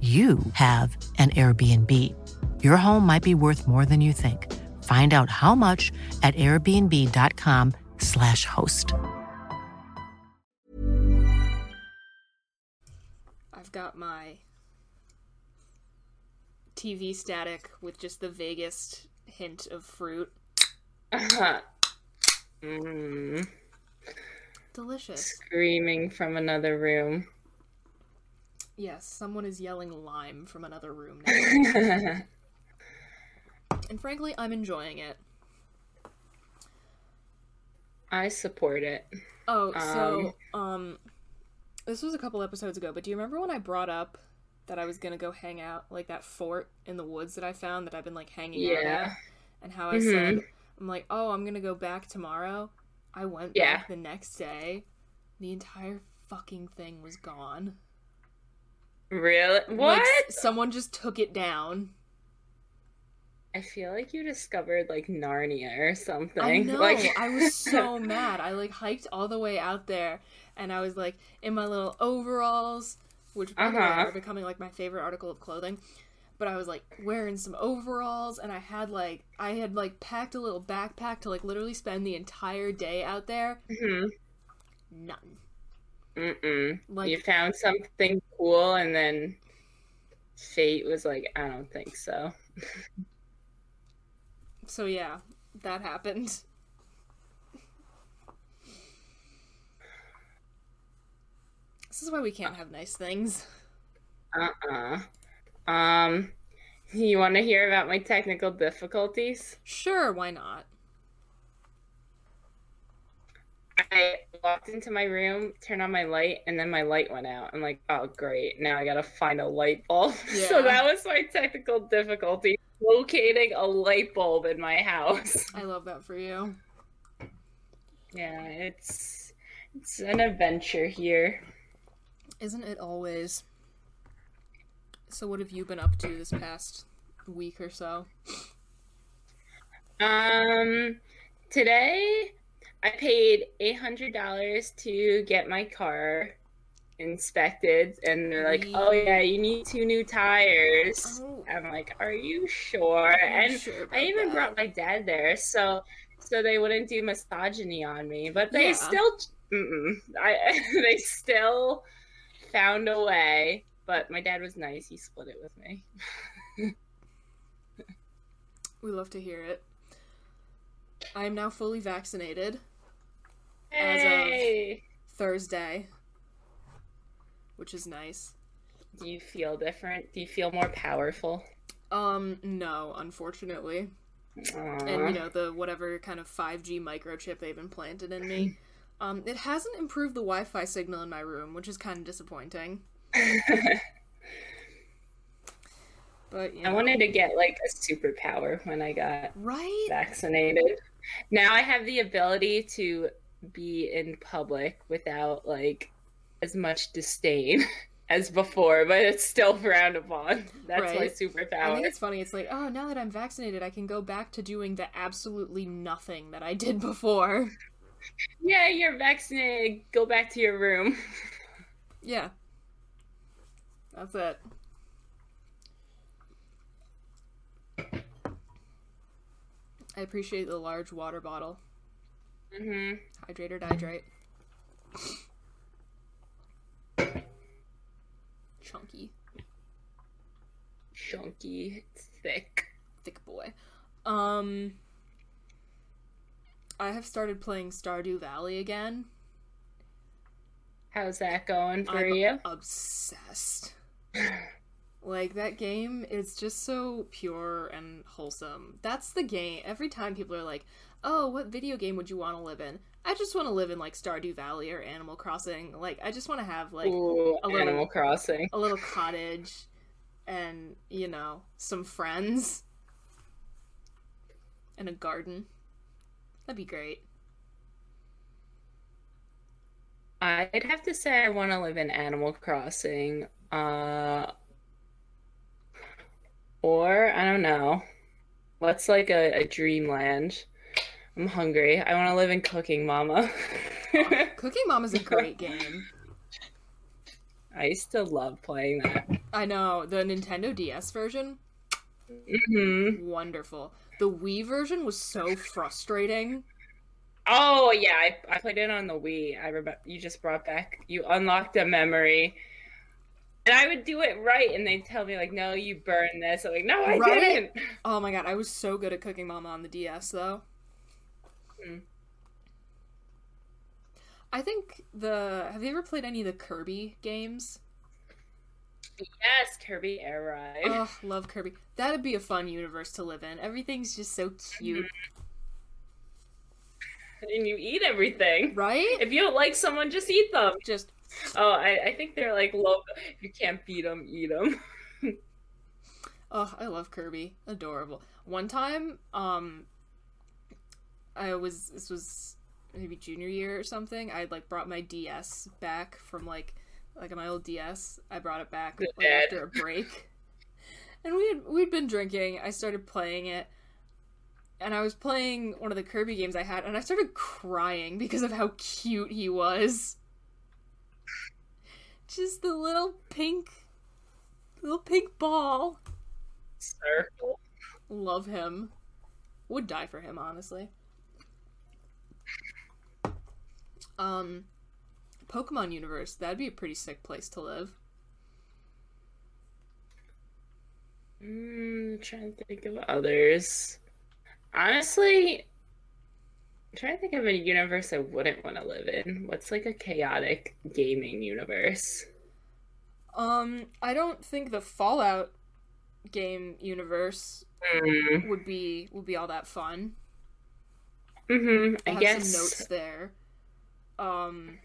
you have an Airbnb. Your home might be worth more than you think. Find out how much at airbnb.com/slash host. I've got my TV static with just the vaguest hint of fruit. mm, Delicious. screaming from another room. Yes, someone is yelling lime from another room now. and frankly, I'm enjoying it. I support it. Oh, so um this was a couple episodes ago, but do you remember when I brought up that I was gonna go hang out like that fort in the woods that I found that I've been like hanging out Yeah. at? And how I said I'm like, oh, I'm gonna go back tomorrow. I went Yeah. back the next day. The entire fucking thing was gone. Really? What? s- someone just took it down. I feel like you discovered like Narnia or something. I know. Like I was so mad. I like hiked all the way out there, and I was like in my little overalls, which by Uh-huh. are becoming like my favorite article of clothing. But I was like wearing some overalls, and I had like I had like packed a little backpack to like literally spend the entire day out there. Mm-hmm. None. Mm-mm. Like- you found something cool and then fate was like, I don't think so. So yeah, that happened. This is why we can't have nice things. Uh-uh. Um you want to hear about my technical difficulties? Sure, why not? I walked into my room, turned on my light, and then my light went out. I'm like, oh great, now I gotta find a light bulb. Yeah. So that was my technical difficulty, locating a light bulb in my house. I love that for you. Yeah, it's it's an adventure here. Isn't it always? So, what have you been up to this past week or so? Um, today I paid eight hundred dollars to get my car inspected, and they're like, "Oh yeah, you need two new tires." Oh. I'm like, "Are you sure?" I'm and sure I even that. brought my dad there, so so they wouldn't do misogyny on me, but they Yeah. still, I they still found a way. But my dad was nice; he split it with me. We love to hear it. I am now fully vaccinated. As of- Thursday, which is nice. do you feel different? Do you feel more powerful? Um, no, unfortunately. Aw. And you know, the whatever kind of 5G microchip they've implanted in me. Um, it hasn't improved the Wi-Fi signal in my room, which is kind of disappointing. But you I wanted to get like a superpower when I got right? vaccinated. Now I have the ability to be in public without like as much disdain as before, but it's still frowned upon. That's my Right. I think it's funny. It's like, oh, now that I'm vaccinated, I can go back to doing the absolutely nothing that I did before. Yeah, you're vaccinated. Go back to your room. Yeah. That's it. I appreciate the large water bottle. Hmm Hydrate or dihydrate. Chunky. chunky, thick. Thick boy. Um I have started playing Stardew Valley again. How's that going for I'm you? obsessed. like that game is just so pure and wholesome. That's the game. Every time people are like, "Oh, what video game would you want to live in?" I just want to live in like Stardew Valley or Animal Crossing. Like I just want to have like Ooh, a little- Animal Crossing. a little cottage and, you know, some friends and a garden. That'd be great. I'd have to say I want to live in Animal Crossing. Uh, or I don't know. What's like a, a dreamland? I'm hungry. I want to live in Cooking Mama. Cooking Mom is a great game. I used to love playing that. I know the Nintendo DS version, hmm wonderful. The Wii version was so frustrating. Oh yeah, I, I played it on the Wii. I remember you just brought back. You unlocked a memory, and I would do it right, and they'd tell me like, "No, you burned this." I'm like, "No, I Right? didn't." Oh my god, I was so good at Cooking Mama on the DS though. Hmm. I think the have you ever played any of the Kirby games? Yes, Kirby Air Ride. Oh, love Kirby. That'd be a fun universe to live in. Everything's just so cute, and you eat everything. right? If you don't like someone, just eat them. Just Oh, I, I think they're like low. If you can't beat them, eat them. Oh, I love Kirby. Adorable. One time, um I was this was maybe junior year or something. I like brought my DS back from like like my old DS. I brought it back like after a break. and we had we'd been drinking. I started playing it. And I was playing one of the Kirby games I had and I started crying because of how cute he was. Just the little pink little pink ball. Circle. Love him. Would die for him, honestly. Um, Pokemon universe. That'd be a pretty sick place to live. Mm, trying to think of others. Honestly, I'm trying to think of a universe I wouldn't want to live in. What's like a chaotic gaming universe? Um, I don't think the Fallout game universe Mm, would be would be all that fun. Mm-hmm. I I have guess. some notes there. Um,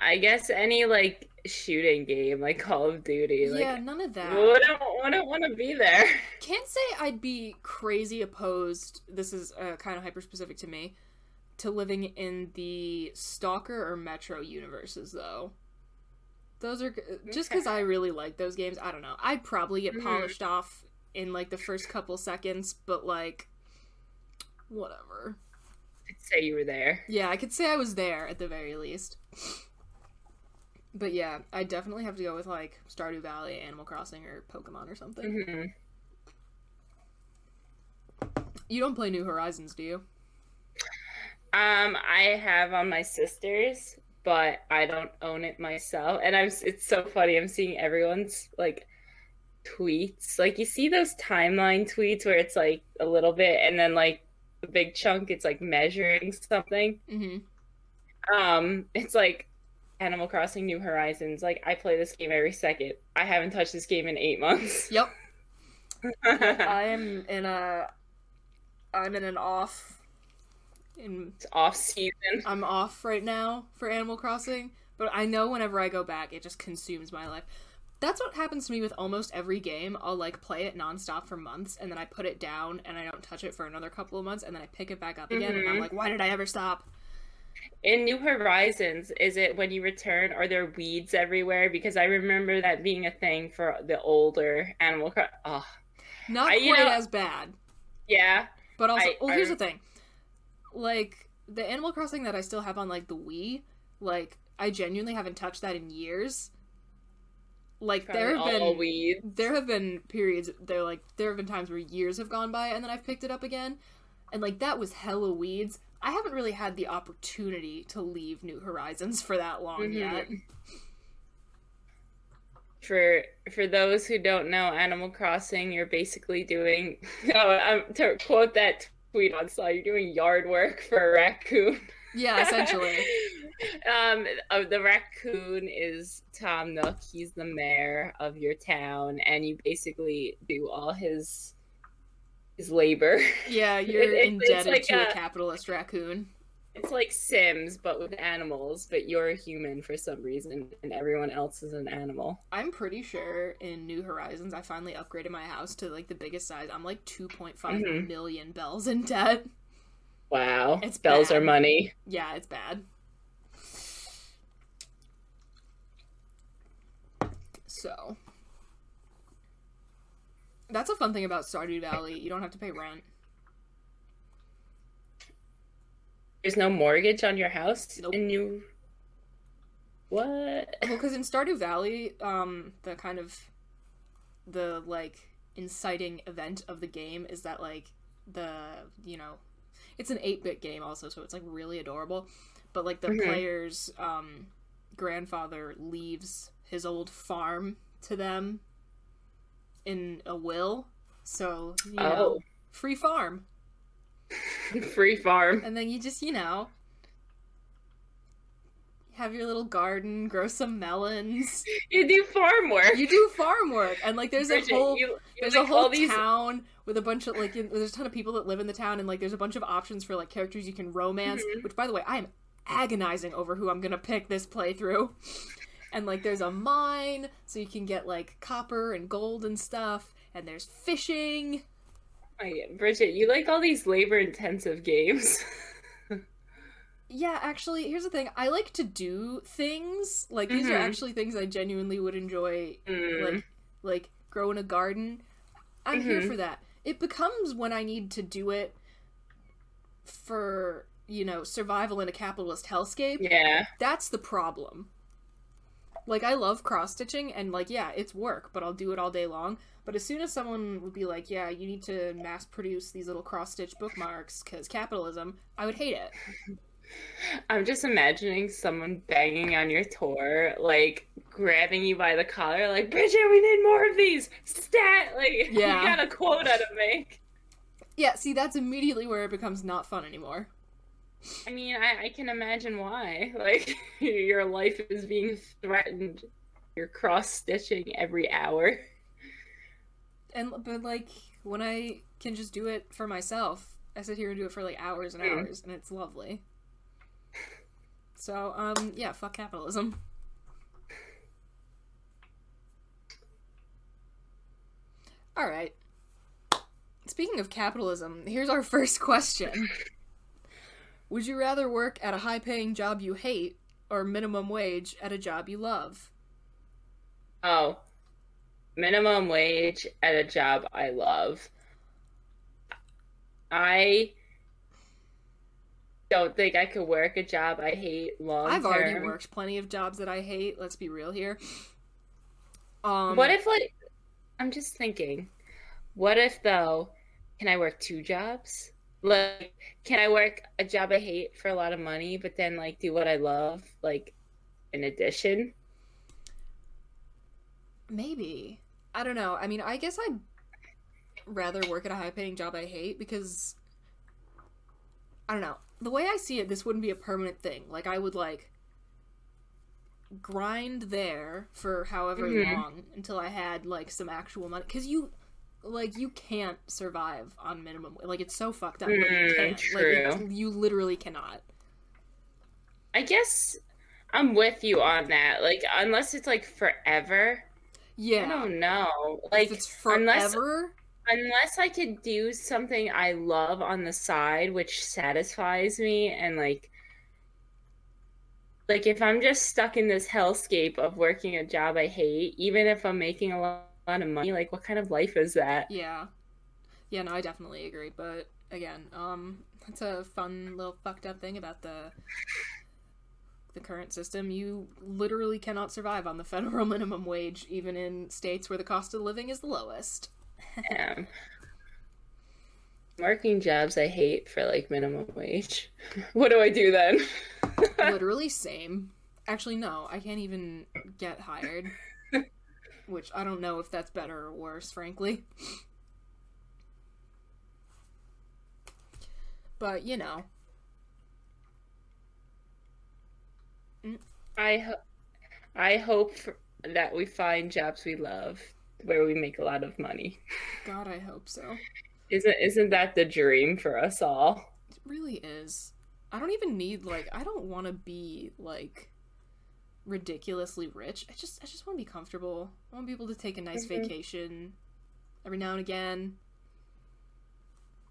I guess any like shooting game, like Call of Duty, like yeah, none of that. wouldn't wouldn't want to be there. Can't say I'd be crazy opposed. This is uh, kind of hyper specific to me. To living in the Stalker or Metro universes, though. Those are just because I really like those games. I don't know. I'd probably get Mhm. polished off in like the first couple seconds, but like, whatever. I'd say you were there. Yeah, I could say I was there at the very least. But yeah, I definitely have to go with like Stardew Valley, Animal Crossing, or Pokemon or something. hmm You don't play New Horizons, do you? Um, I have on my sister's, but I don't own it myself. And I'm it's so funny. I'm seeing everyone's like tweets. Like you see those timeline tweets where it's like a little bit and then like a big chunk it's like measuring something. Mm-hmm. Um, it's like Animal Crossing New Horizons. Like I play this game every second. I haven't touched this game in 8 months. Yep. I am in a. I'm in an off. In it's off season. I'm off right now for Animal Crossing, but I know whenever I go back, it just consumes my life. That's what happens to me with almost every game. I'll like play it nonstop for months, and then I put it down, and I don't touch it for another couple of months, and then I pick it back up again, and I'm Mhm. like, why did I ever stop? In New Horizons, is it when you return, are there weeds everywhere? Because I remember that being a thing for the older Animal Crossing. Oh, Not I- quite know- as bad. yeah. But also, I- well, I here's the thing. Like the Animal Crossing that I still have on like the Wii, like I genuinely haven't touched that in years. Like there have been weeds. there have been periods there like there have been times where years have gone by and then I've picked it up again, and like that was hella weeds. I haven't really had the opportunity to leave New Horizons for that long Mhm. yet. for for those who don't know Animal Crossing, you're basically doing oh, um, to quote that tweet on Saw, you're doing yard work for a raccoon. Yeah, essentially. um, uh, the raccoon is Tom Nook. He's the mayor of your town, and you basically do all his his labor. Yeah, you're It- it- indebted like to a a- capitalist raccoon. It's like Sims, but with animals. But you're a human for some reason, and everyone else is an animal. I'm pretty sure in New Horizons I finally upgraded my house to like the biggest size. I'm like 2.5 million Mhm. bells in debt. Wow, It's bells are money. Yeah, it's bad. So that's a fun thing about Stardew Valley. You don't have to pay rent. There's no mortgage on your house, Nope. and you. What? Well, because in Stardew Valley, um, the kind of the like inciting event of the game is that like the you know it's an 8-bit game also so it's like really adorable but like the Mhm. player's um grandfather leaves his old farm to them in a will so you know Oh, free farm free farm. and then you just you know have your little garden grow some melons You do farm work. you do farm work and like there's Bridget, a whole you, you there's like a whole these. town with a bunch of like in, there's a ton of people that live in the town and like there's a bunch of options for like characters you can romance Mhm. which by the way i am agonizing over who i'm gonna pick this playthrough and like there's a mine so you can get like copper and gold and stuff and there's fishing My, Bridget, you like all these labor-intensive games. yeah actually here's the thing i like to do things like these are Mhm. actually things i genuinely would enjoy Mm. like like growing a garden i'm here Mhm. for that it becomes when i need to do it for you know survival in a capitalist hellscape yeah. that's the problem like i love cross stitching and like yeah it's work but i'll do it all day long but as soon as someone would be like yeah you need to mass produce these little cross stitch bookmarks because capitalism i would hate it I'm just imagining someone banging on your door, like grabbing you by the collar, like Bridget, we need more of these. Stat, like Yeah. you got a quota to make. yeah see that's immediately where it becomes not fun anymore I mean, I, I can imagine why. Like your life is being threatened. You're cross stitching every hour. and but like when i can just do it for myself i sit here and do it for like hours and Mm. hours and it's lovely so um yeah fuck capitalism all right speaking of capitalism here's our first question would you rather work at a high paying job you hate or minimum wage at a job you love Oh, minimum wage at a job I love. I don't think I could work a job I hate long I've already worked plenty of jobs that I hate. Let's be real here. Um, What if like I'm just thinking, what if though, can I work two jobs? Like, can I work a job I hate for a lot of money, but then like do what I love, like in addition? maybe I don't know. I mean, I guess I'd rather work at a high-paying job I hate because I don't know. The way I see it, this wouldn't be a permanent thing. Like I would like grind there for however Mhm. long until I had like some actual money. Because you, like, you can't survive on minimum. Like it's so fucked up. Like, you Mm, can't. true. Like, it- you literally cannot. I guess I'm with you on that. Like, unless it's like forever, Yeah. I don't know. Like, if it's unless forever. unless I could do something I love on the side, which satisfies me, and like, like if I'm just stuck in this hellscape of working a job I hate, even if I'm making a lot, lot of money, like, what kind of life is that? Yeah. Yeah, no, I definitely agree. But again, um, that's a fun little fucked up thing about the the current system. You literally cannot survive on the federal minimum wage, even in states where the cost of living is the lowest. Um, working jobs I hate for like minimum wage. What do I do then? literally same. Actually, no, I can't even get hired. Which I don't know if that's better or worse, frankly. But, you know. Mm. I ho- I hope for- that we find jobs we love where we make a lot of money. God, I hope so. Isn't isn't that the dream for us all? It really is. I don't even need like I don't want to be like ridiculously rich. I just I just want to be comfortable. I want to be able to take a nice Mhm. vacation every now and again.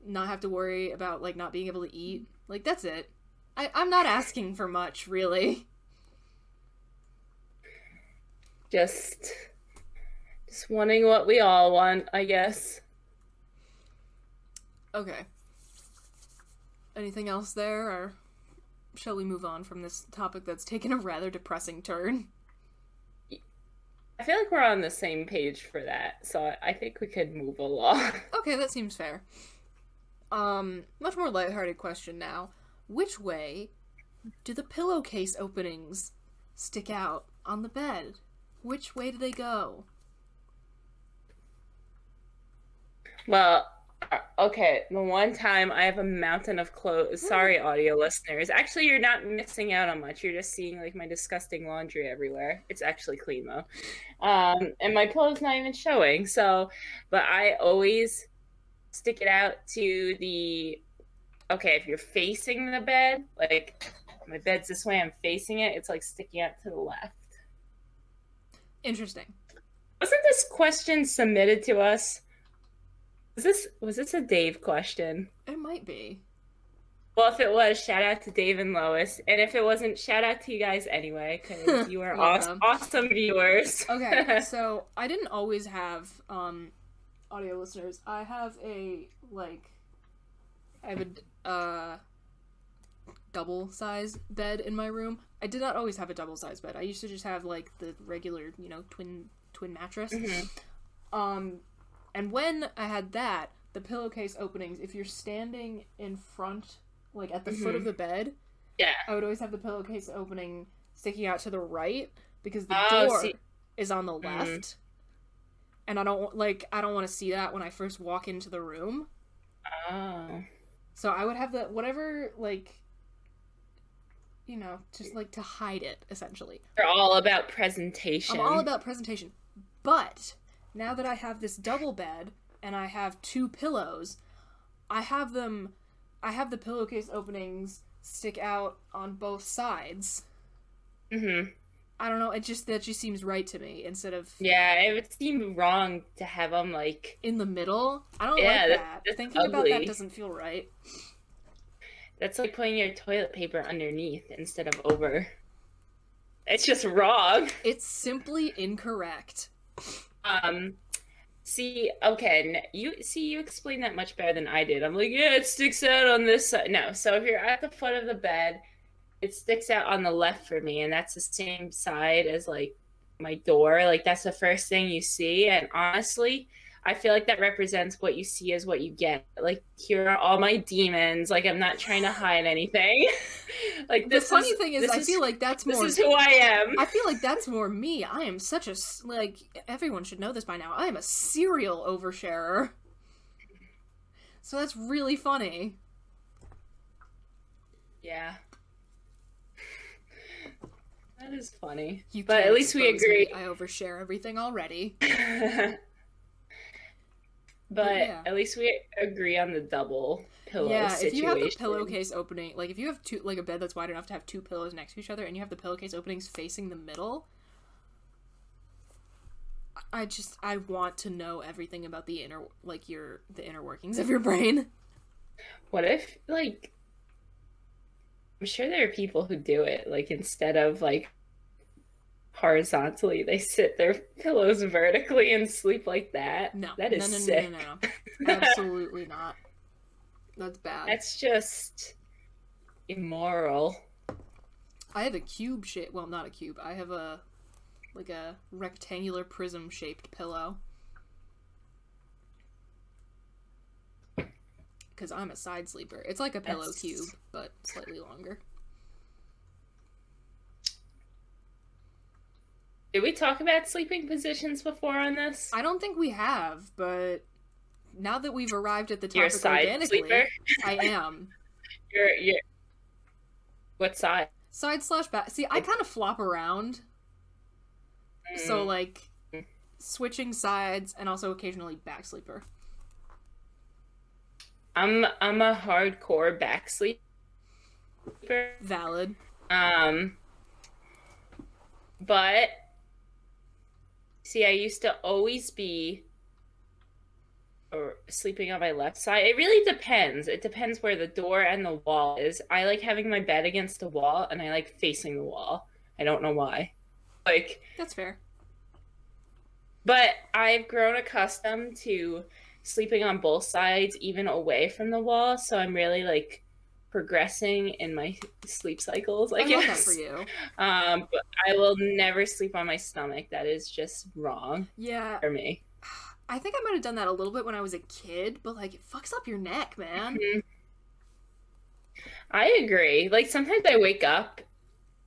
Not have to worry about like not being able to eat. Like that's it. I I'm not asking for much, really. Just just wanting what we all want, I guess. Okay. Anything else there or shall we move on from this topic that's taken a rather depressing turn? I feel like we're on the same page for that, so I- think we could move along. Okay, that seems fair. Um, much more lighthearted question now. Which way do the pillowcase openings stick out on the bed? Which way do they go? Well, okay, the one time I have a mountain of clothes. Sorry, audio listeners. Actually, you're not missing out on much. You're just seeing like my disgusting laundry everywhere. It's actually clean though. Um, and my pillow's not even showing. So, but I always stick it out to the okay, if you're facing the bed, like my bed's this way, I'm facing it, it's like sticking out to the left. Interesting. Wasn't this question submitted to us? Was this was this a Dave question? It might be. Well, if it was, shout out to Dave and Lois, and if it wasn't, shout out to you guys anyway, because you are awesome, awesome viewers. Okay, so I didn't always have um audio listeners. I have a like I have a uh double size bed in my room. I did not always have a double size bed. I used to just have like the regular, you know, twin twin mattress. Mhm. Um and when I had that, the pillowcase openings, if you're standing in front like at the foot of Mhm. the bed, yeah. I would always have the pillowcase opening sticking out to the right because the Oh, door see- is on the left. And I don't like I don't want to see that when I first walk into the room. Oh. So I would have the whatever like you know, just like to hide it essentially. They're all about presentation. I'm all about presentation. But now that I have this double bed and I have two pillows, I have them I have the pillowcase openings stick out on both sides. hmm I don't know, it just that just seems right to me instead of Yeah, it would seem wrong to have them like. in the middle. I don't Yeah, like that- that. that's Thinking about that doesn't feel right. That's like putting your toilet paper underneath instead of over. It's just wrong. It's simply incorrect. Um, see, okay, you see, you explained that much better than I did. I'm like, yeah, it sticks out on this side. No, so if you're at the foot of the bed, it sticks out on the left for me, and that's the same side as like my door. Like that's the first thing you see, and honestly. I feel like that represents what you see is what you get. Like here are all my demons. Like I'm not trying to hide anything. like The funny is, thing is, this I feel like that's this more. is who I am. I feel like that's more me. I am such a like everyone should know this by now. I am a serial oversharer. So that's really funny. Yeah. That is funny. You but at least we expose me. agree. I overshare everything already. but yeah. at least we agree on the double pillow yeah, situation. if you have the pillowcase opening, like if you have two, like a bed that's wide enough to have two pillows next to each other, and you have the pillowcase openings facing the middle, I just I want to know everything about the inner, like your the inner workings of your brain. What if like I'm sure there are people who do it like instead of like horizontally, they sit their pillows vertically and sleep like that. No, that is no, no, sick. no, no, no, no. absolutely not. That's bad. That's just immoral. I have a cube shape. Well, not a cube. I have a like a rectangular prism shaped pillow. Because I'm a side sleeper. It's like a pillow That's- cube, but slightly longer. Did we talk about sleeping positions before on this? I don't think we have, but now that we've arrived at the topic side organically, sleeper. I am. You're you're what side? Side slash back. See, I kind of flop around. So, Mm. like, switching sides and also occasionally back sleeper. I'm I'm a hardcore back sleeper. Valid. Um, but see, I used to always be or sleeping on my left side. It really depends. It depends where the door and the wall is. I like having my bed against the wall, and I like facing the wall. I don't know why. Like, That's fair. but I've grown accustomed to sleeping on both sides, even away from the wall. So I'm really like progressing in my sleep cycles. I, I guess. that for you. Um, but I will never sleep on my stomach. That is just wrong Yeah, for me. I think I might have done that a little bit when I was a kid, but like, it fucks up your neck, man. Mhm. I agree. Like sometimes I wake up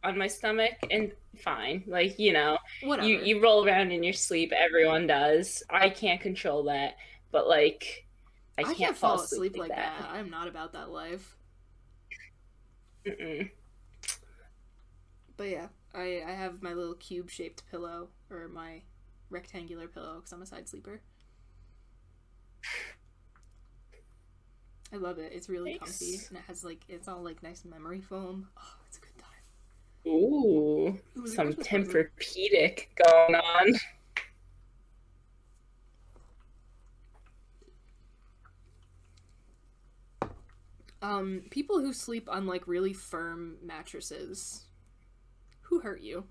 on my stomach and fine. Like, you know, Whatever. you you roll around in your sleep, everyone does. I can't control that. But like I I can't, fall asleep, like that. I'm not about that life. Mm-mm. But yeah, I I have my little cube shaped pillow or my rectangular pillow because I'm a side sleeper. I love it. It's really comfy and it has like it's all like nice memory foam. Oh, it's a good time. Ooh. It Some. Tempur-Pedic going on. Um, people who sleep on like really firm mattresses, who hurt you?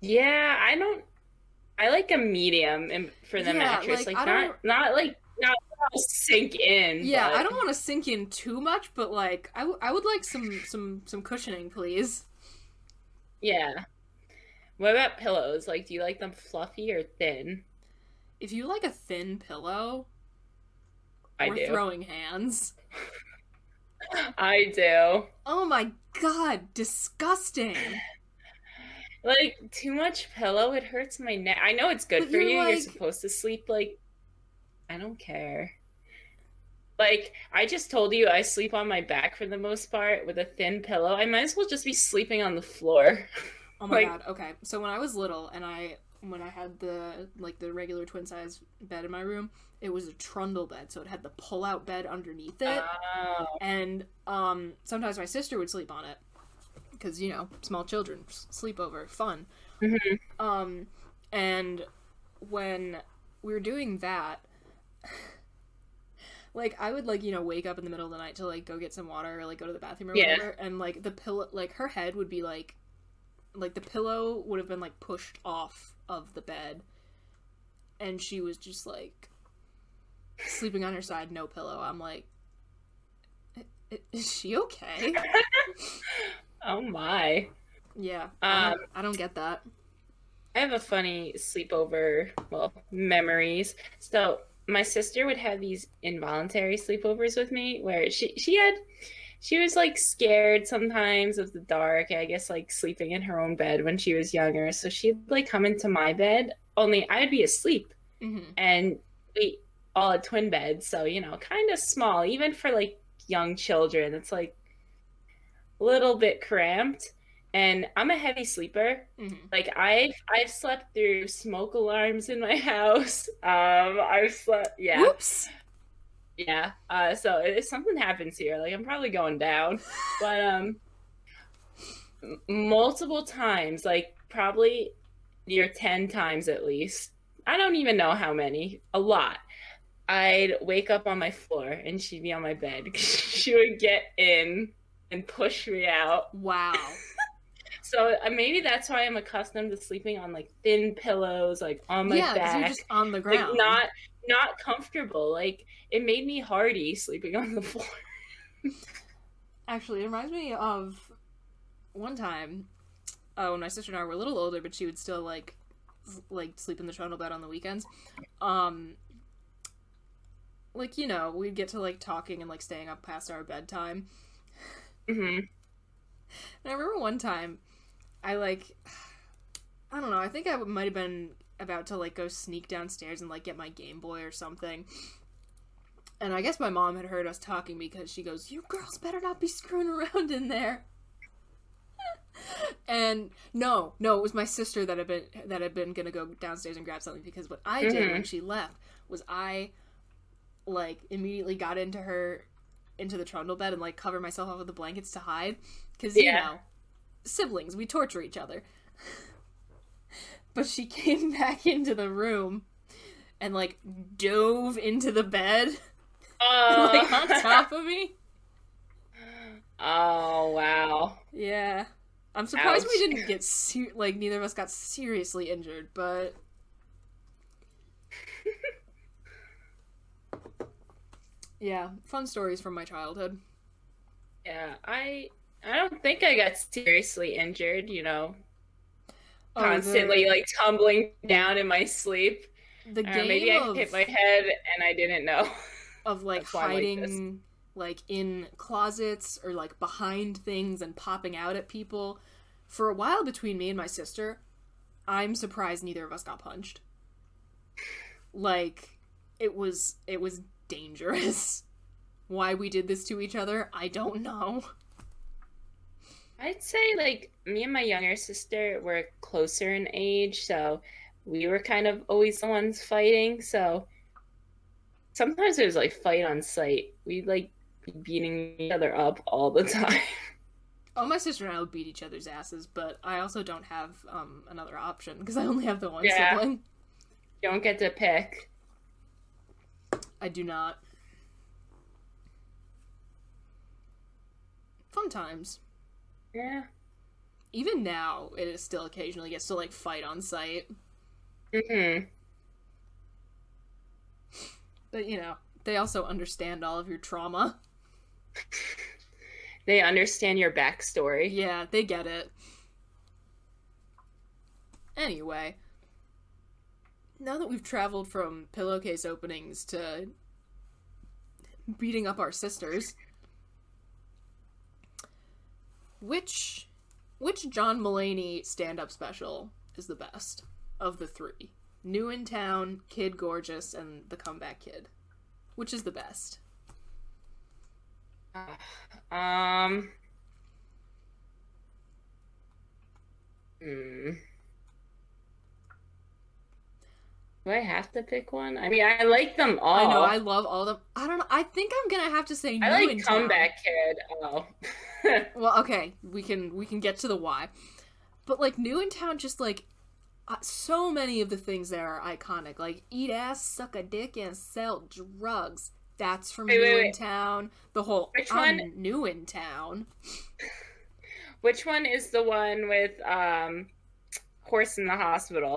Yeah, I don't. I like a medium in, for the Yeah, mattress, like, like, not not like not sink in. Yeah, but- I don't want to sink in too much, but like I, w- I would like some some some cushioning, please. Yeah. What about pillows? Like, do you like them fluffy or thin? If you like a thin pillow, I or do. throwing hands. I do. Oh my god, disgusting. Like too much pillow, it hurts my neck. I know it's good But for you're you. You're supposed to sleep like. I don't care. Like I just told you, I sleep on my back for the most part with a thin pillow. I might as well just be sleeping on the floor. Oh my Like- god. Okay. So when I was little and I when I had the like the regular twin size bed in my room, it was a trundle bed, so it had the pull out bed underneath it. Oh. and um sometimes my sister would sleep on it because you know small children sleepover fun Mhm. um and when we were doing that like i would like you know wake up in the middle of the night to like go get some water or like go to the bathroom or Yeah. whatever and like the pillow like her head would be like like the pillow would have been like pushed off of the bed and she was just like sleeping on her side no pillow i'm like "I- I- is she okay Oh my. yeah I, Um, don't, I don't get that I have a funny sleepover, well, memories. So my sister would have these involuntary sleepovers with me where she she had she was like scared sometimes of the dark, I guess like sleeping in her own bed when she was younger. So she'd like come into my bed, only I'd be asleep hmm and we all had twin beds, so you know, kind of small, even for like young children. It's like a little bit cramped. And I'm a heavy sleeper, hmm like I've I've slept through smoke alarms in my house. Um, I've slept, yeah, whoops yeah. Uh, so if something happens here, like I'm probably going down, but um, multiple times, like probably near ten times at least. I don't even know how many. A lot. I'd wake up on my floor and she'd be on my bed. she would get in and push me out. wow So uh, maybe that's why I'm accustomed to sleeping on like thin pillows, like on my yeah back, you're just on the like ground not not comfortable. Like it made me hardy sleeping on the floor. Actually, it reminds me of one time uh, when my sister and I were a little older, but she would still like like sleep in the trundle bed on the weekends. Um, like you know, we'd get to like talking and like staying up past our bedtime, Mm-hmm. And I remember one time, I like, I don't know. I think I might have been about to like go sneak downstairs and like get my Game Boy or something. And I guess my mom had heard us talking because she goes, "You girls better not be screwing around in there." and no, no, it was my sister that had been that had been gonna go downstairs and grab something because what I did when mm-hmm. she left was I like immediately got into her into the trundle bed and like covered myself up with the blankets to hide because you know siblings we torture each other. but she came back into the room and like dove into the bed Oh, like on oh. top of me. oh wow. Yeah. I'm surprised we didn't get ser- like neither of us got seriously injured, but Yeah, fun stories from my childhood. Yeah, I I don't think I got seriously injured, you know, Oh, constantly the, like tumbling down in my sleep. the Or game maybe I hit my head and I didn't know. of like That's like hiding like in closets or like behind things and popping out at people. For a while between me and my sister, I'm surprised neither of us got punched. Like it was it was dangerous. Why we did this to each other, I don't know. I'd say like me and my younger sister were closer in age, so we were kind of always the ones fighting. So sometimes it was like fight on sight. We'd like be beating each other up all the time. Oh, my sister and I would beat each other's asses, but I also don't have um, another option because I only have the one Yeah. sibling. Don't get to pick. I do not. Fun times. Yeah. Even now, it is still occasionally gets to like fight on site, hmm but you know they also understand all of your trauma. They understand your backstory. Yeah, they get it. Anyway, now that we've traveled from pillowcase openings to beating up our sisters, which which John Mulaney stand-up special is the best of the three? New in Town, Kid Gorgeous, and The Comeback Kid. Which is the best? Um. Hmm. Do I have to pick one? I mean, I like them all. I know I love all of them. I don't know. I think I'm gonna have to say New I in like Town. Comeback Kid. Oh. Well, okay, we can we can get to the why, but like New in Town, just like uh, so many of the things there are iconic. Like eat ass, suck a dick, and sell drugs. That's from Wait, New wait, in wait. Town. The whole Which I'm one? New in Town. Which one is the one with um horse in the hospital?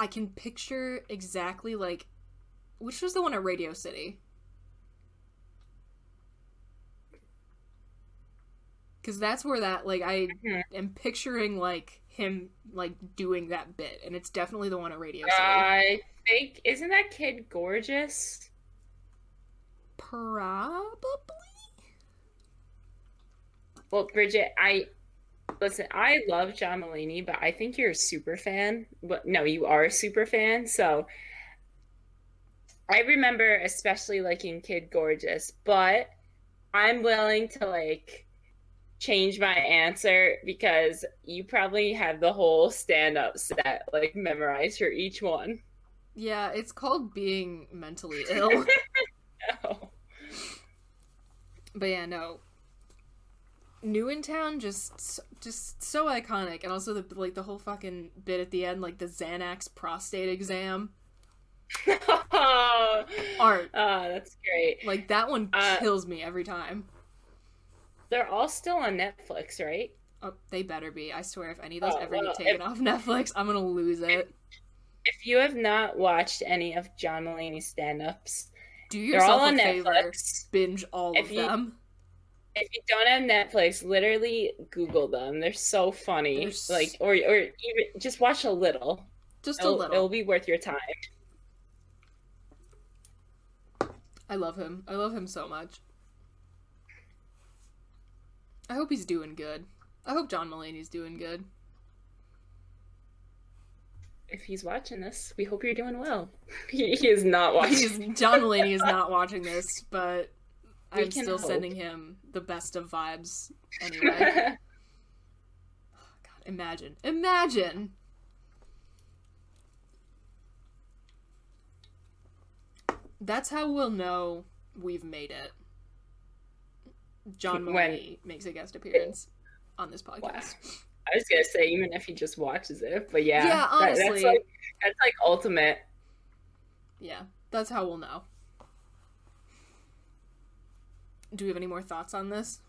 I can picture exactly like which was the one at Radio City? Cuz that's where that like I mm-hmm. am picturing like him like doing that bit and it's definitely the one at Radio City. I think isn't that kid gorgeous? Probably. Well, Bridget, I listen. I love John Mulaney, but I think you're a super fan. But no, you are a super fan. So I remember especially liking Kid Gorgeous, but I'm willing to like change my answer because you probably have the whole stand-up set like memorized for each one. Yeah, it's called being mentally ill. No. But yeah, no. New in Town just just so iconic, and also the like the whole fucking bit at the end, like the Xanax prostate exam oh, art. oh, that's great. Like that one Uh, kills me every time. They're all still on Netflix, right? Oh, they better be. I swear, if any of those Oh, ever well, get taken if- off Netflix, I'm gonna lose it. If you have not watched any of John Mulaney's stand-ups, Do they're all yourself on a favor. Netflix. Binge all If of you- them. If you don't have Netflix, literally Google them. They're so funny. They're s- Like, or or even just watch a little. Just a It'll, little. it'll be worth your time. I love him. I love him so much. I hope he's doing good. I hope John Mulaney's doing good. If he's watching this, we hope you're doing well. he, he is not watching. He's, John Mulaney is not watching this, but We I'm still hope. sending him the best of vibes anyway. Oh, God, imagine. Imagine! That's how we'll know we've made it. John When- makes a guest appearance on this podcast. I was gonna say even if he just watches it, but yeah, Yeah, that- honestly. that's like that's like ultimate. Yeah, that's how we'll know. Do we have any more thoughts on this?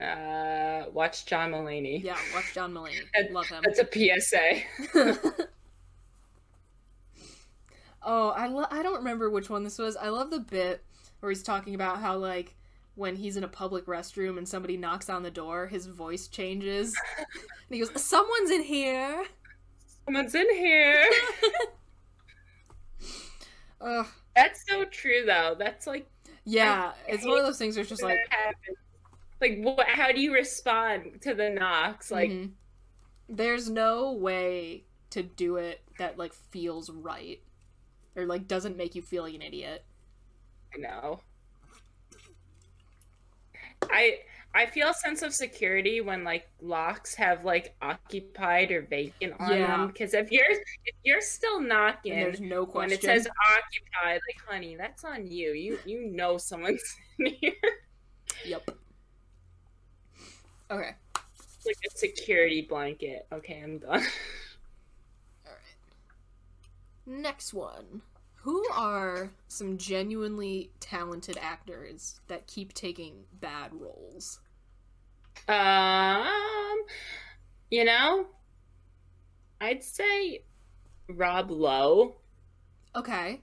Uh, watch John Mulaney. Yeah, watch John Mulaney. That- Love him. That's a PSA. oh, I lo- I don't remember which one this was. I love the bit where he's talking about how like when he's in a public restroom and somebody knocks on the door, his voice changes. and he goes, "Someone's in here." Someone's in here. Ugh. That's so true, though. That's like Yeah, I it's one of those things where it's just like like what? How do you respond to the knocks? Like, Mhm. there's no way to do it that like feels right or like doesn't make you feel like an idiot. I know. I I feel a sense of security when like locks have like occupied or vacant on Yeah. them. Because if you're if you're still knocking And there's no question. when it says occupied, like honey, that's on you. You you know someone's in here. Yep. Okay. It's like a security blanket. Okay, I'm done. All right. Next one. Who are some genuinely talented actors that keep taking bad roles? Um, you know, I'd say Rob Lowe Okay.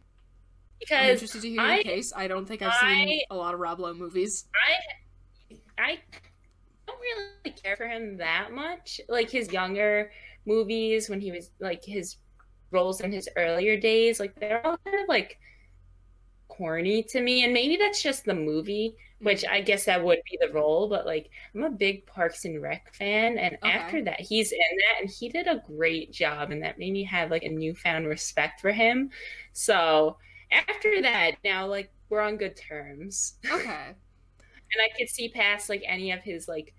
Because I'm interested to hear your I- case. I don't think I've seen a lot of Rob Lowe movies. I I don't really care for him that much. Like his younger movies when he was like his roles in his earlier days, like they're all kind of like corny to me. And maybe that's just the movie, which I guess that would be the role, but like I'm a big Parks and Rec fan and Okay. after that he's in that and he did a great job and that made me have like a newfound respect for him. So after that, now like we're on good terms. Okay. and I could see past like any of his like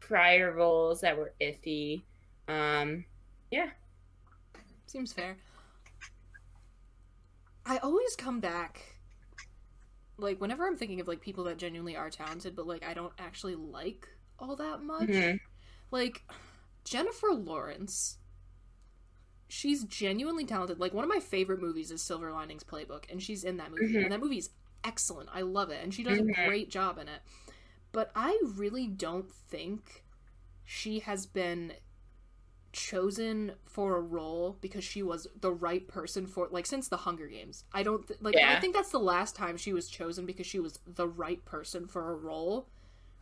prior roles that were iffy. Um, yeah, Seems fair. I always come back like whenever I'm thinking of like people that genuinely are talented but like I don't actually like all that much. Mhm. Like Jennifer Lawrence she's genuinely talented. Like one of my favorite movies is Silver Linings Playbook and she's in that movie Mhm. and that movie's excellent. I love it and she does Mhm. a great job in it. But I really don't think she has been chosen for a role because she was the right person for like since the Hunger Games. I don't th- like I think that's the last time she was chosen because she was the right person for a role.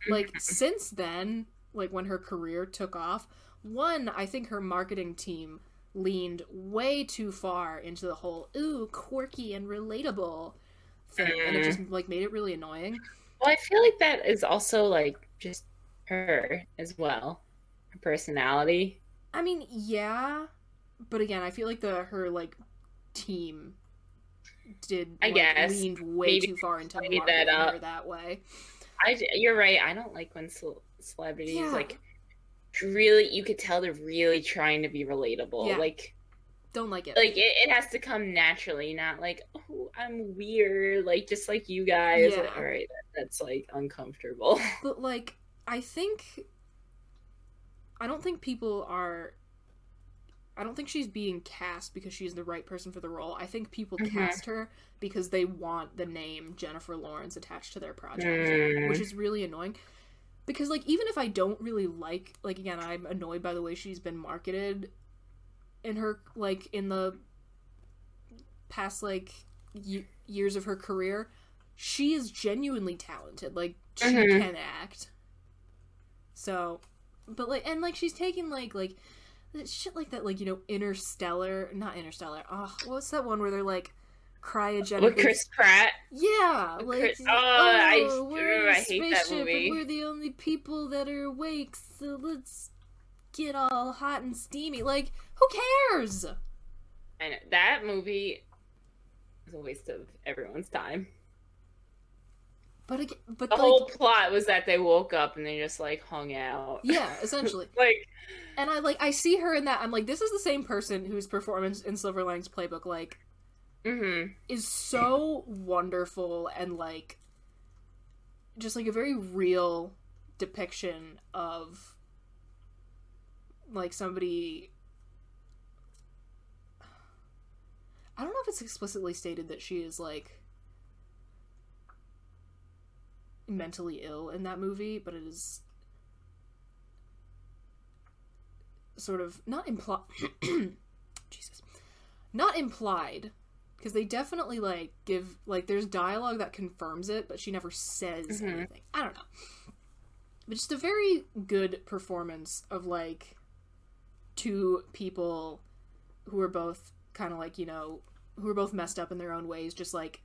Like mm-hmm. since then, like when her career took off, one, I think her marketing team leaned way too far into the whole ooh, quirky and relatable thing and it just mm-hmm. like made it really annoying. Well, I feel like that is also like just her as well, her personality. I mean, yeah, but again, I feel like the her like team did I like, guess. leaned way Maybe too far into that her that way. I, you're right. I don't like when ce- celebrities Yeah. like really. You could tell they're really trying to be relatable. Yeah. Like, Don't like it. like it, it has to come naturally, not like oh I'm weird. Like just like you guys. Yeah. All right, that, that's like uncomfortable. But like, I think I don't think people are. I don't think she's being cast because she's the right person for the role. I think people Mhm. cast her because they want the name Jennifer Lawrence attached to their project, Mm. which is really annoying. Because like even if I don't really like like again I'm annoyed by the way she's been marketed in her like in the past like y- years of her career, she is genuinely talented. Like she Mhm. can act. So, but like and like she's taking like like shit like that like you know Interstellar, not Interstellar. Ah, oh, what's that one where they're like cryogenic With Chris Pratt. yeah, like Chris- oh, oh I oh, we're in a I hate that spaceship movie. and we're the only people that are awake, so let's get all hot and steamy. Like, who cares? And that movie is a waste of everyone's time. But again, but The like, whole plot was that they woke up and they just like hung out. yeah, essentially. like and I like I see her in that. I'm like, this is the same person whose performance in Silver Linings Playbook like mm-hmm. is so wonderful and like just like a very real depiction of like somebody I don't know if it's explicitly stated that she is like mentally ill in that movie, but it is sort of not implied Jesus. Not implied because they definitely like give like there's dialogue that confirms it, but she never says Mhm. anything. I don't know. But just a very good performance of like two people who are both kind of like, you know, who are both messed up in their own ways, just like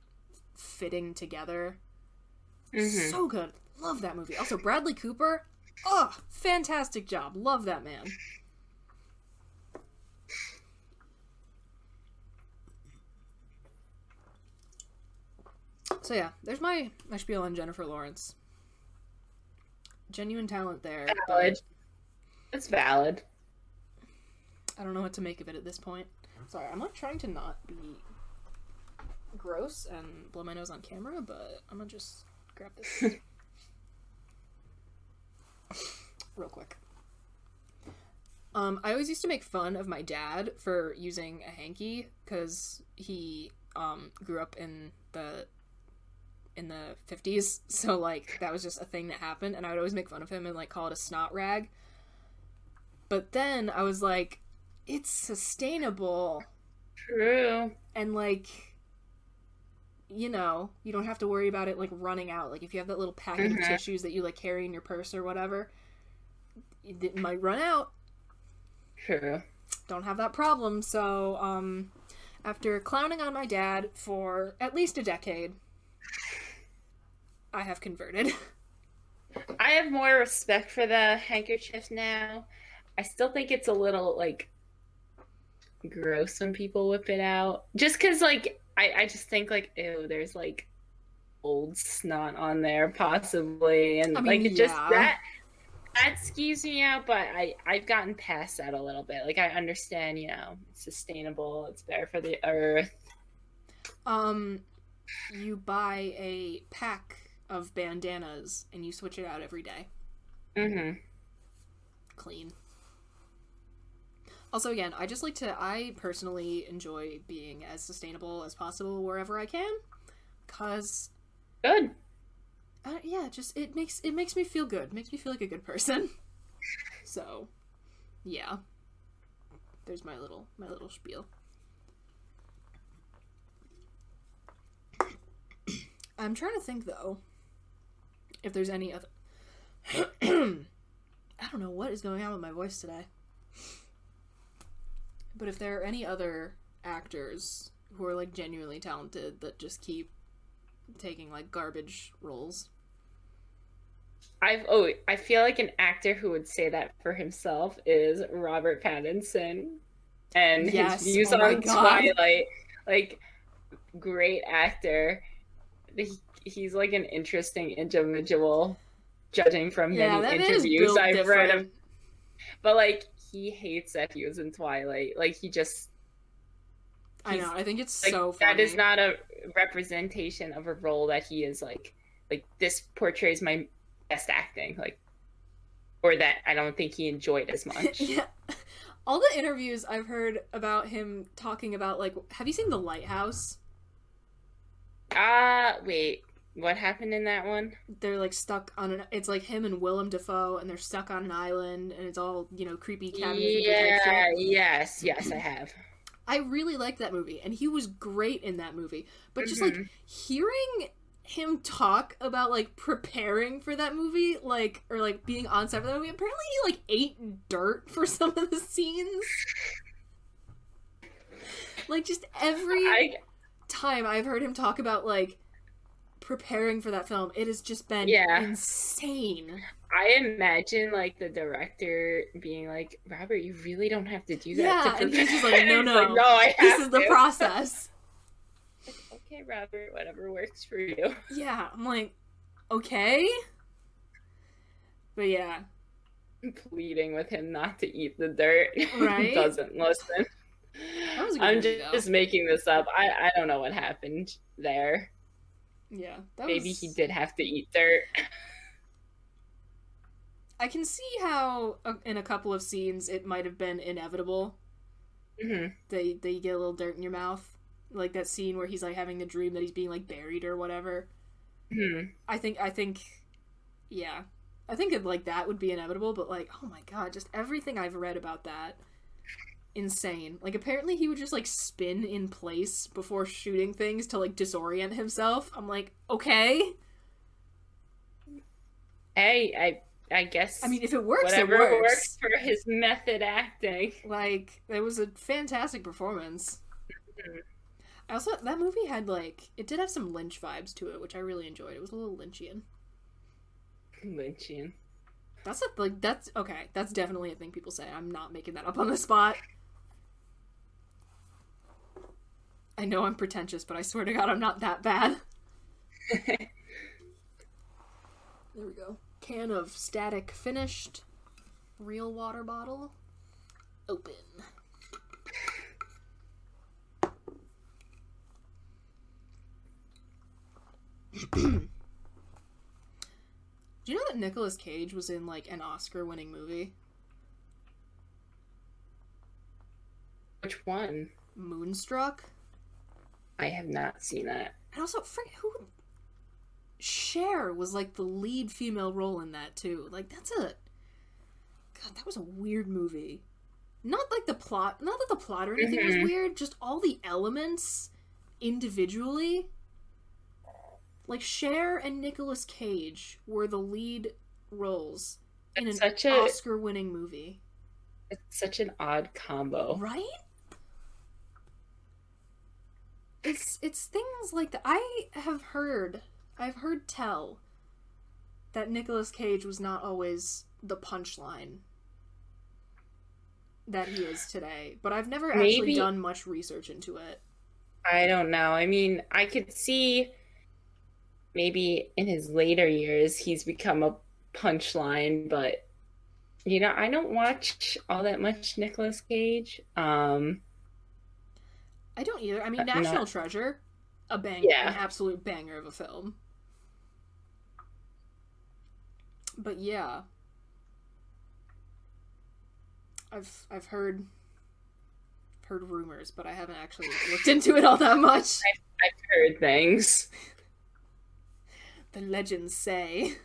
fitting together. Mhm. So good. Love that movie. Also, Bradley Cooper. Oh, fantastic job. Love that man. So yeah, there's my my spiel on Jennifer Lawrence. Genuine talent there. but valid. It's valid. I don't know what to make of it at this point. Sorry, I'm like trying to not be gross and blow my nose on camera, but I'm gonna just grab this real quick. Um, I always used to make fun of my dad for using a hanky because he um grew up in the in the 50s so like that was just a thing that happened and i would always make fun of him and like call it a snot rag but then i was like it's sustainable True. and like you know you don't have to worry about it like running out like if you have that little packet of Mhm. tissues that you like carry in your purse or whatever it might run out Sure. don't have that problem so um after clowning on my dad for at least a decade i have converted I have more respect for the handkerchief now. I still think it's a little like gross when people whip it out. Just cause like I, I just think like ew, there's like old snot on there possibly, and I mean, like it just yeah. that that skews me out. But I I've gotten past that a little bit. Like I understand, you know, it's sustainable, it's better for the earth. Um, you buy a pack of bandanas and you switch it out every day. Mm-hmm. Clean. Also, again, I just like to. I personally enjoy being as sustainable as possible wherever I can, cause Good. uh, yeah, just it makes it makes me feel good. Makes me feel like a good person. So, yeah. There's my little my little spiel. I'm trying to think though if there's any other I don't know what is going on with my voice today. But if there are any other actors who are like genuinely talented that just keep taking like garbage roles. I've oh I feel like an actor who would say that for himself is Robert Pattinson, and Yes, his views oh on Twilight. Like, great actor. He, he's like an interesting individual, judging from Yeah, many that man is interviews I've read of. different. But like, he hates that he was in Twilight. Like, he just I know. I think it's like so funny. that is not a representation of a role that he is like like this portrays my best acting like or that i don't think he enjoyed as much yeah. All the interviews I've heard about him talking about like have you seen The Lighthouse? ah wait what happened in that one They're like stuck on an it's like him and Willem Dafoe and they're stuck on an island and it's all, you know, creepy cabin yeah yes yes i have I really liked that movie, and he was great in that movie. But just like Mhm. hearing him talk about like preparing for that movie, like or like being on set for that movie, apparently he like ate dirt for some of the scenes. Like just every I, time I've heard him talk about like preparing for that film, it has just been Yeah. insane. I imagine like the director being like robert you really don't have to do that Yeah, to and he's just like, no, no, no i this is the to." process. okay robert whatever works for you Yeah, I'm like, okay, but yeah, pleading with him not to eat the dirt. Right? Doesn't listen. That was a I'm movie, just, just making this up. I, I don't know what happened there. Yeah, that Maybe was... he did have to eat dirt. I can see how uh, in a couple of scenes it might have been inevitable Mhm. that y- that you get a little dirt in your mouth, like that scene where he's like having the dream that he's being like buried or whatever. Mhm. I think I think, yeah, I think it, like that would be inevitable. But like, oh my god, just everything I've read about that, insane. Like apparently he would just like spin in place before shooting things to like disorient himself. I'm like, okay. Hey, I I guess. I mean, if it works, whatever it works. for his method acting. Like it was a fantastic performance. Mm-hmm. I also that movie had like it did have some Lynch vibes to it, which I really enjoyed. It was a little Lynchian. Lynchian. That's a, like that's okay. That's definitely a thing people say. I'm not making that up on the spot. I know I'm pretentious, but I swear to God, I'm not that bad. there we go. Can of static finished. Real water bottle. Open. Do you know that Nicolas Cage was in like an Oscar winning movie? Which one? Moonstruck? I have not seen that. And also, frick, who? Cher was like the lead female role in that too. Like that's a God, that was a weird movie. Not like the plot, not that the plot or anything was Mhm. weird, just all the elements individually. Like Cher and Nicolas Cage were the lead roles in an It's such Oscar-winning movie, It's such an odd combo. right? It's it's things like that. I have heard, I've heard tell that Nicolas Cage was not always the punchline that he is today, but I've never actually Maybe- done much research into it. I don't know. I mean, I could see maybe in his later years he's become a punchline, but you know, I don't watch all that much Nicolas Cage. Um I don't either. I mean, Uh, National not- Treasure, a bang, Yeah. an absolute banger of a film. But yeah, I've I've heard heard rumors, but I haven't actually looked into it all that much. I've heard things. The legends say.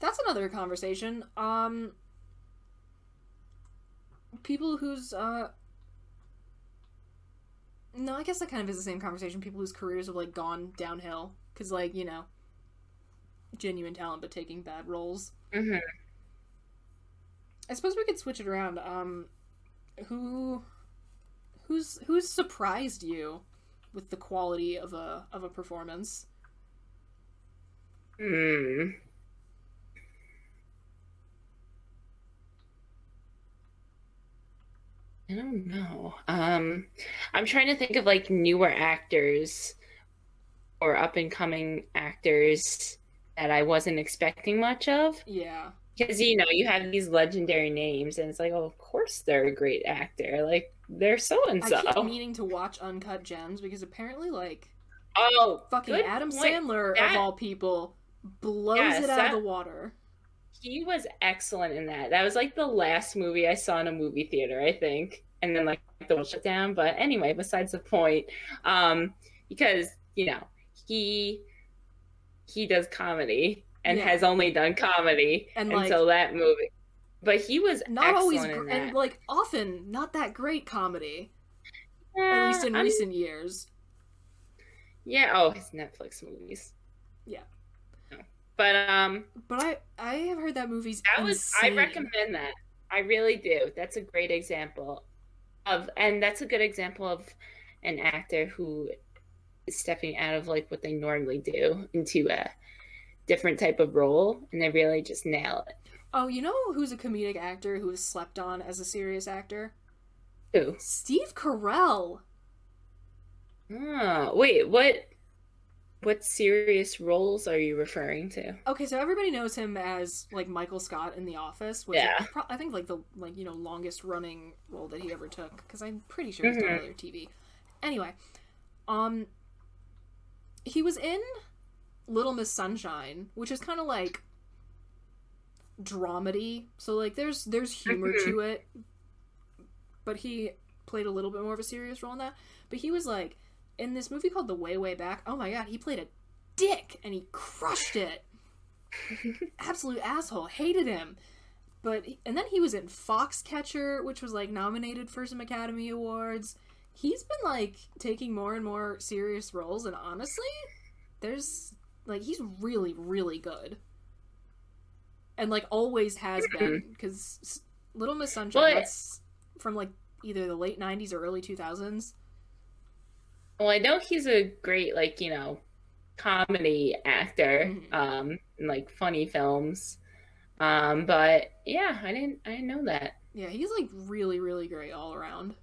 That's another conversation. Um people whose uh No, I guess that kind of is the same conversation. People whose careers have like gone downhill cuz like, you know, genuine talent but taking bad roles. hmm I suppose we could switch it around. Um who who's who's surprised you with the quality of a of a performance? Hmm. I don't know. Um, I'm trying to think of like newer actors or up and coming actors that I wasn't expecting much of. Yeah. Because you know, you have these legendary names, and it's like, oh, of course they're a great actor. Like they're so and so. I keep meaning to watch Uncut Gems because apparently like Oh, fucking Adam point. Sandler That- of all people blows Yes, it out that- of the water. He was excellent in that. That was like the last movie I saw in a movie theater, I think. And then like the world shut down. But anyway, besides the point, um, because you know he he does comedy and Yeah. has only done comedy And, like- until that movie. But he was Not always gr- and like often not that great comedy. At least in I'm- recent years. Yeah. Oh, his Netflix movies. Yeah. But um, But I I have heard that movie's that was I recommend that. I really do. That's a great example of, and that's a good example of an actor who is stepping out of like what they normally do into a different type of role, and they really just nail it. Oh, you know who's a comedic actor who is slept on as a serious actor? Who? Steve Carell. Oh, wait, what? What serious roles are you referring to? Okay, so everybody knows him as like Michael Scott in The Office, which Yeah. pro- I think like the like you know longest running role that he ever took because I'm pretty sure he's done Mhm. other TV. Anyway, um, he was in Little Miss Sunshine, which is kind of like dramedy. So like there's there's humor to it, but he played a little bit more of a serious role in that. But he was like in this movie called The Way Way Back. Oh my god, he played a dick and he crushed it. Absolute asshole. Hated him. But and then he was in Foxcatcher, which was like nominated for some Academy Awards. He's been like taking more and more serious roles, and honestly, there's like he's really really good, and like always has hmm. been because Little Miss Sunshine Well, that's from like either the late '90s or early 2000s. Well, I know he's a great, like, you know, comedy actor, Mhm. um, in, like funny films. Um, but yeah, I didn't I didn't know that. Yeah, he's like really really great all around.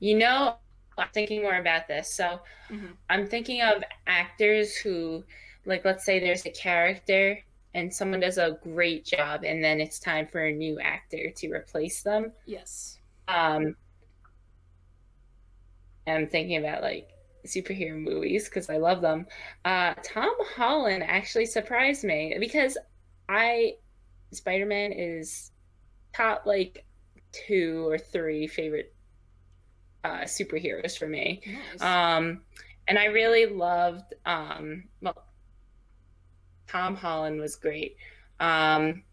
You know, I'm thinking more about this. So Mhm. I'm thinking of actors who, like, let's say there's a character and someone does a great job, and then it's time for a new actor to replace them. Yes. Um, I'm thinking about like superhero movies because I love them. Uh, Tom Holland actually surprised me because I Spider Man is top like two or three favorite uh, superheroes for me. Nice. Um, and I really loved, um, well, Tom Holland was great. Um,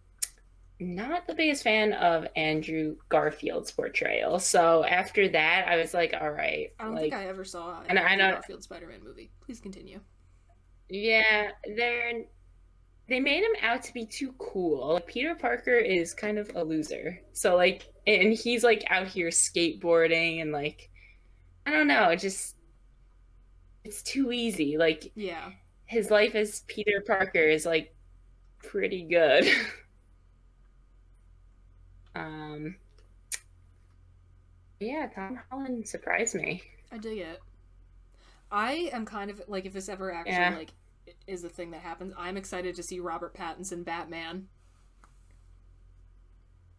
not the biggest fan of Andrew Garfield's portrayal. So after that, I was like, all right, I don't like, think I ever saw and an I Andrew know- Garfield Spider-Man movie. Please continue. yeah, they're they made him out to be too cool. Like Peter Parker is kind of a loser. So like, and he's like out here skateboarding and like, I don't know, it just it's too easy. Like Yeah. his life as Peter Parker is like pretty good. um yeah, Tom Holland surprised me. I dig it. I am kind of like if this ever actually Yeah. like is a thing that happens, I'm excited to see Robert Pattinson Batman.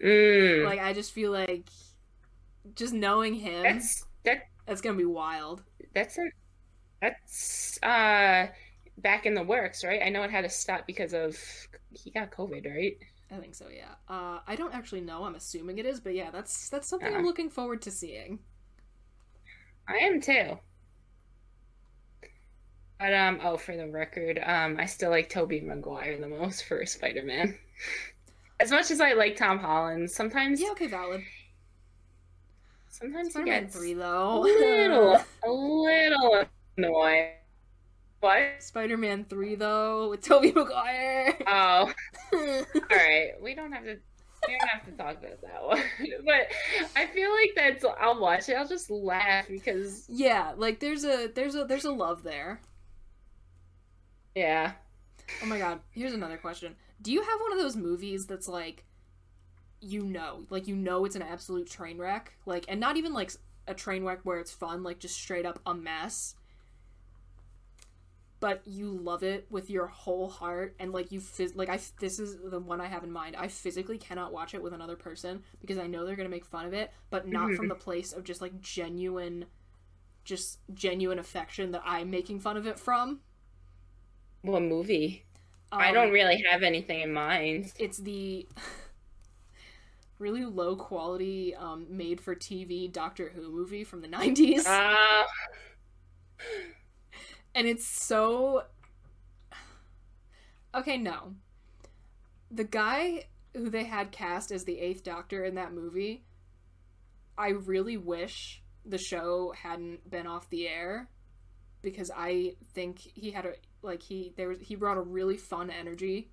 Mm. Like I just feel like just knowing him that's that that's gonna be wild. that's a that's uh back in the works, right? I know it had to stop because of he got COVID, right? I think so, yeah. Uh, I don't actually know. I'm assuming it is, but yeah, that's that's something Uh. I'm looking forward to seeing. I am too. But um oh for the record, um I still like Tobey Maguire the most for Spider Man. as much as I like Tom Holland, sometimes Yeah, okay, valid. sometimes he Spider-Man gets three a little a little annoying. What? Spider-Man three though with Tobey Maguire. Oh. Alright. We don't have to we don't have to talk about that one. but I feel like that's I'll watch it, I'll just laugh because yeah, like there's a there's a there's a love there. yeah. Oh my god, here's another question. Do you have one of those movies that's like you know, like you know it's an absolute train wreck, like and not even like a train wreck where it's fun, like just straight up a mess. But you love it with your whole heart and like you phys- like I this is the one I have in mind. I physically cannot watch it with another person because I know they're going to make fun of it, but not from the place of just like genuine just genuine affection that I'm making fun of it from. What movie? I Um, don't really have anything in mind. it's the really low quality um, made for TV Doctor Who movie from the 90s. Uh, and it's so. Okay, no. The guy who they had cast as the Eighth Doctor in that movie, I really wish the show hadn't been off the air because I think he had a like he there was he brought a really fun energy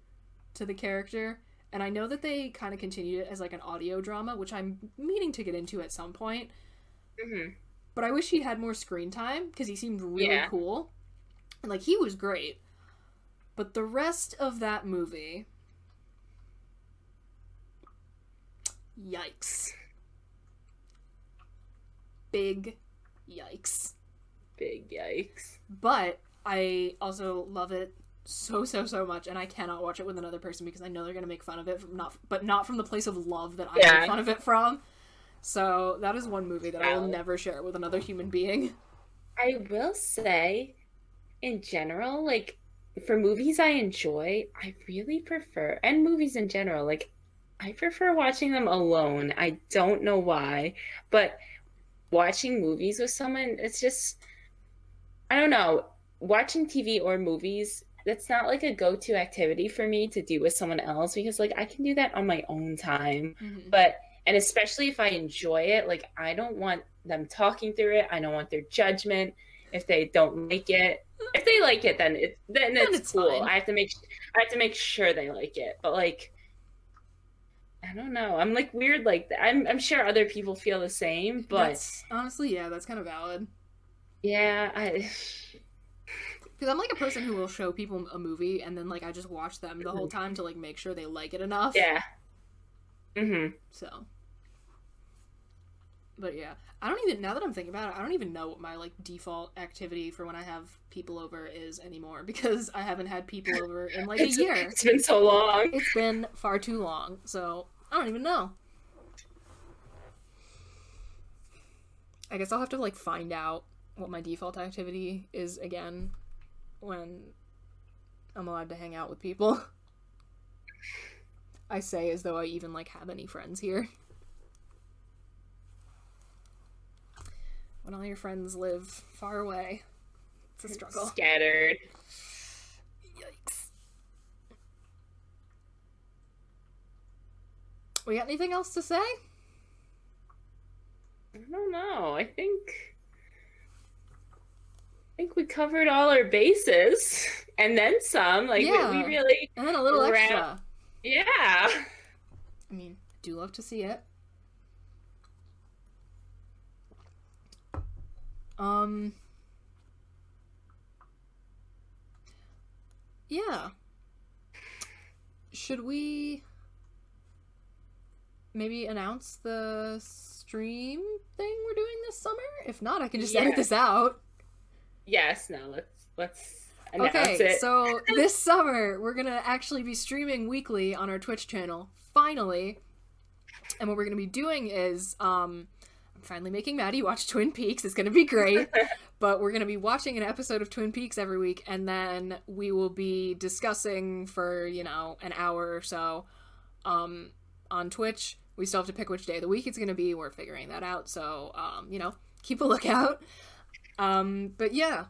to the character and I know that they kind of continued it as like an audio drama which I'm meaning to get into at some point mhm. but I wish he had more screen time because he seemed really Yeah. cool. And like he was great. But the rest of that movie Yikes. Big yikes. Big yikes. But I also love it so so so much and I cannot watch it with another person because I know they're going to make fun of it from not but not from the place of love that I Yeah. make fun of it from. So that is one movie that I will never share with another human being. I will say, in general, like for movies I enjoy, I really prefer, and movies in general, like I prefer watching them alone. I don't know why, but watching movies with someone, it's just, I don't know, watching TV or movies. That's not like a go-to activity for me to do with someone else because like I can do that on my own time. Mhm. but and especially if i enjoy it like i don't want them talking through it i don't want their judgment if they don't like it if they like it then it then Then it's, it's cool fine. i have to make i have to make sure they like it but like i don't know i'm like weird like i'm, I'm sure other people feel the same but That's, honestly, yeah, that's kind of valid. yeah i Because I'm like a person who will show people a movie and then like I just watch them the whole time to like make sure they like it enough. yeah mm-hmm So. But yeah, I don't even now that I'm thinking about it, I don't even know what my like default activity for when I have people over is anymore because I haven't had people over in like a year. it's been so long It's been far too long, so I don't even know. I guess I'll have to like find out what my default activity is again when I'm allowed to hang out with people. I say as though I even like have any friends here. When all your friends live far away, it's a struggle. scattered Yikes. We got anything else to say? I don't know. I think I think we covered all our bases and then some. Like we, Yeah. we really And then a little extra. Yeah. I mean, I do love to see it. Um. Yeah. Should we maybe announce the stream thing we're doing this summer? If not, I can just Yeah. edit this out. Yes, no, let's let's announce Okay, it. so this summer we're gonna actually be streaming weekly on our Twitch channel. Finally, and what we're gonna be doing is, um, finally making Maddie watch Twin Peaks. It's gonna be great. but we're gonna be watching an episode of Twin Peaks every week, and then we will be discussing for you know an hour or so, um, on Twitch. We still have to pick which day of the week it's gonna be. We're figuring that out. So, um, you know, keep a lookout. Um, but yeah,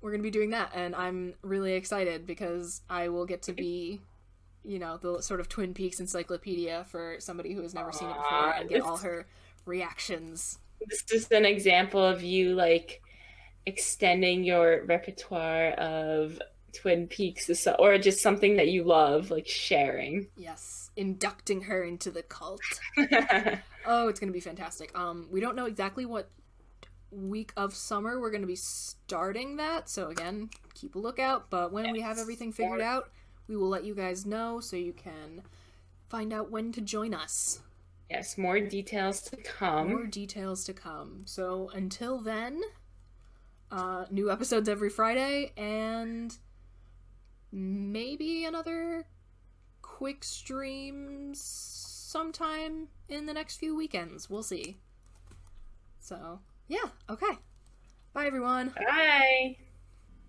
we're gonna be doing that, and I'm really excited because I will get to be, you know, the sort of Twin Peaks encyclopedia for somebody who has never seen it before and get all her reactions. this is an example of you like extending your repertoire of Twin Peaks or just something that you love, like sharing. Yes, inducting her into the cult. Oh, it's gonna be fantastic. Um, we don't know exactly what week of summer we're gonna be starting that, so again, keep a lookout. But when we have everything figured out, we will let you guys know so you can find out when to join us. Yes, more details to come. More details to come. So until then, uh, new episodes every Friday and maybe another quick stream sometime in the next few weekends. We'll see. So, yeah, okay. Bye, everyone. Bye.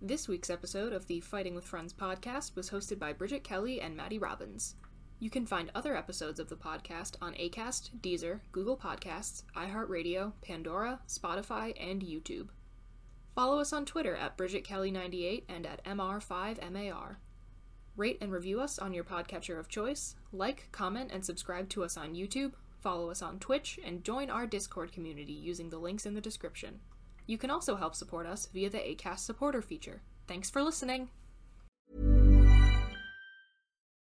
This week's episode of the Fighting with Friends podcast was hosted by Bridget Kelley and Maddie Robbins. You can find other episodes of the podcast on Acast, Deezer, Google Podcasts, iHeartRadio, Pandora, Spotify, and YouTube. Follow us on Twitter at Bridget Kelley98 and at MR5MAR. Rate and review us on your podcatcher of choice. Like, comment, and subscribe to us on YouTube. Follow us on Twitch and join our Discord community using the links in the description. You can also help support us via the ACAST supporter feature. Thanks for listening.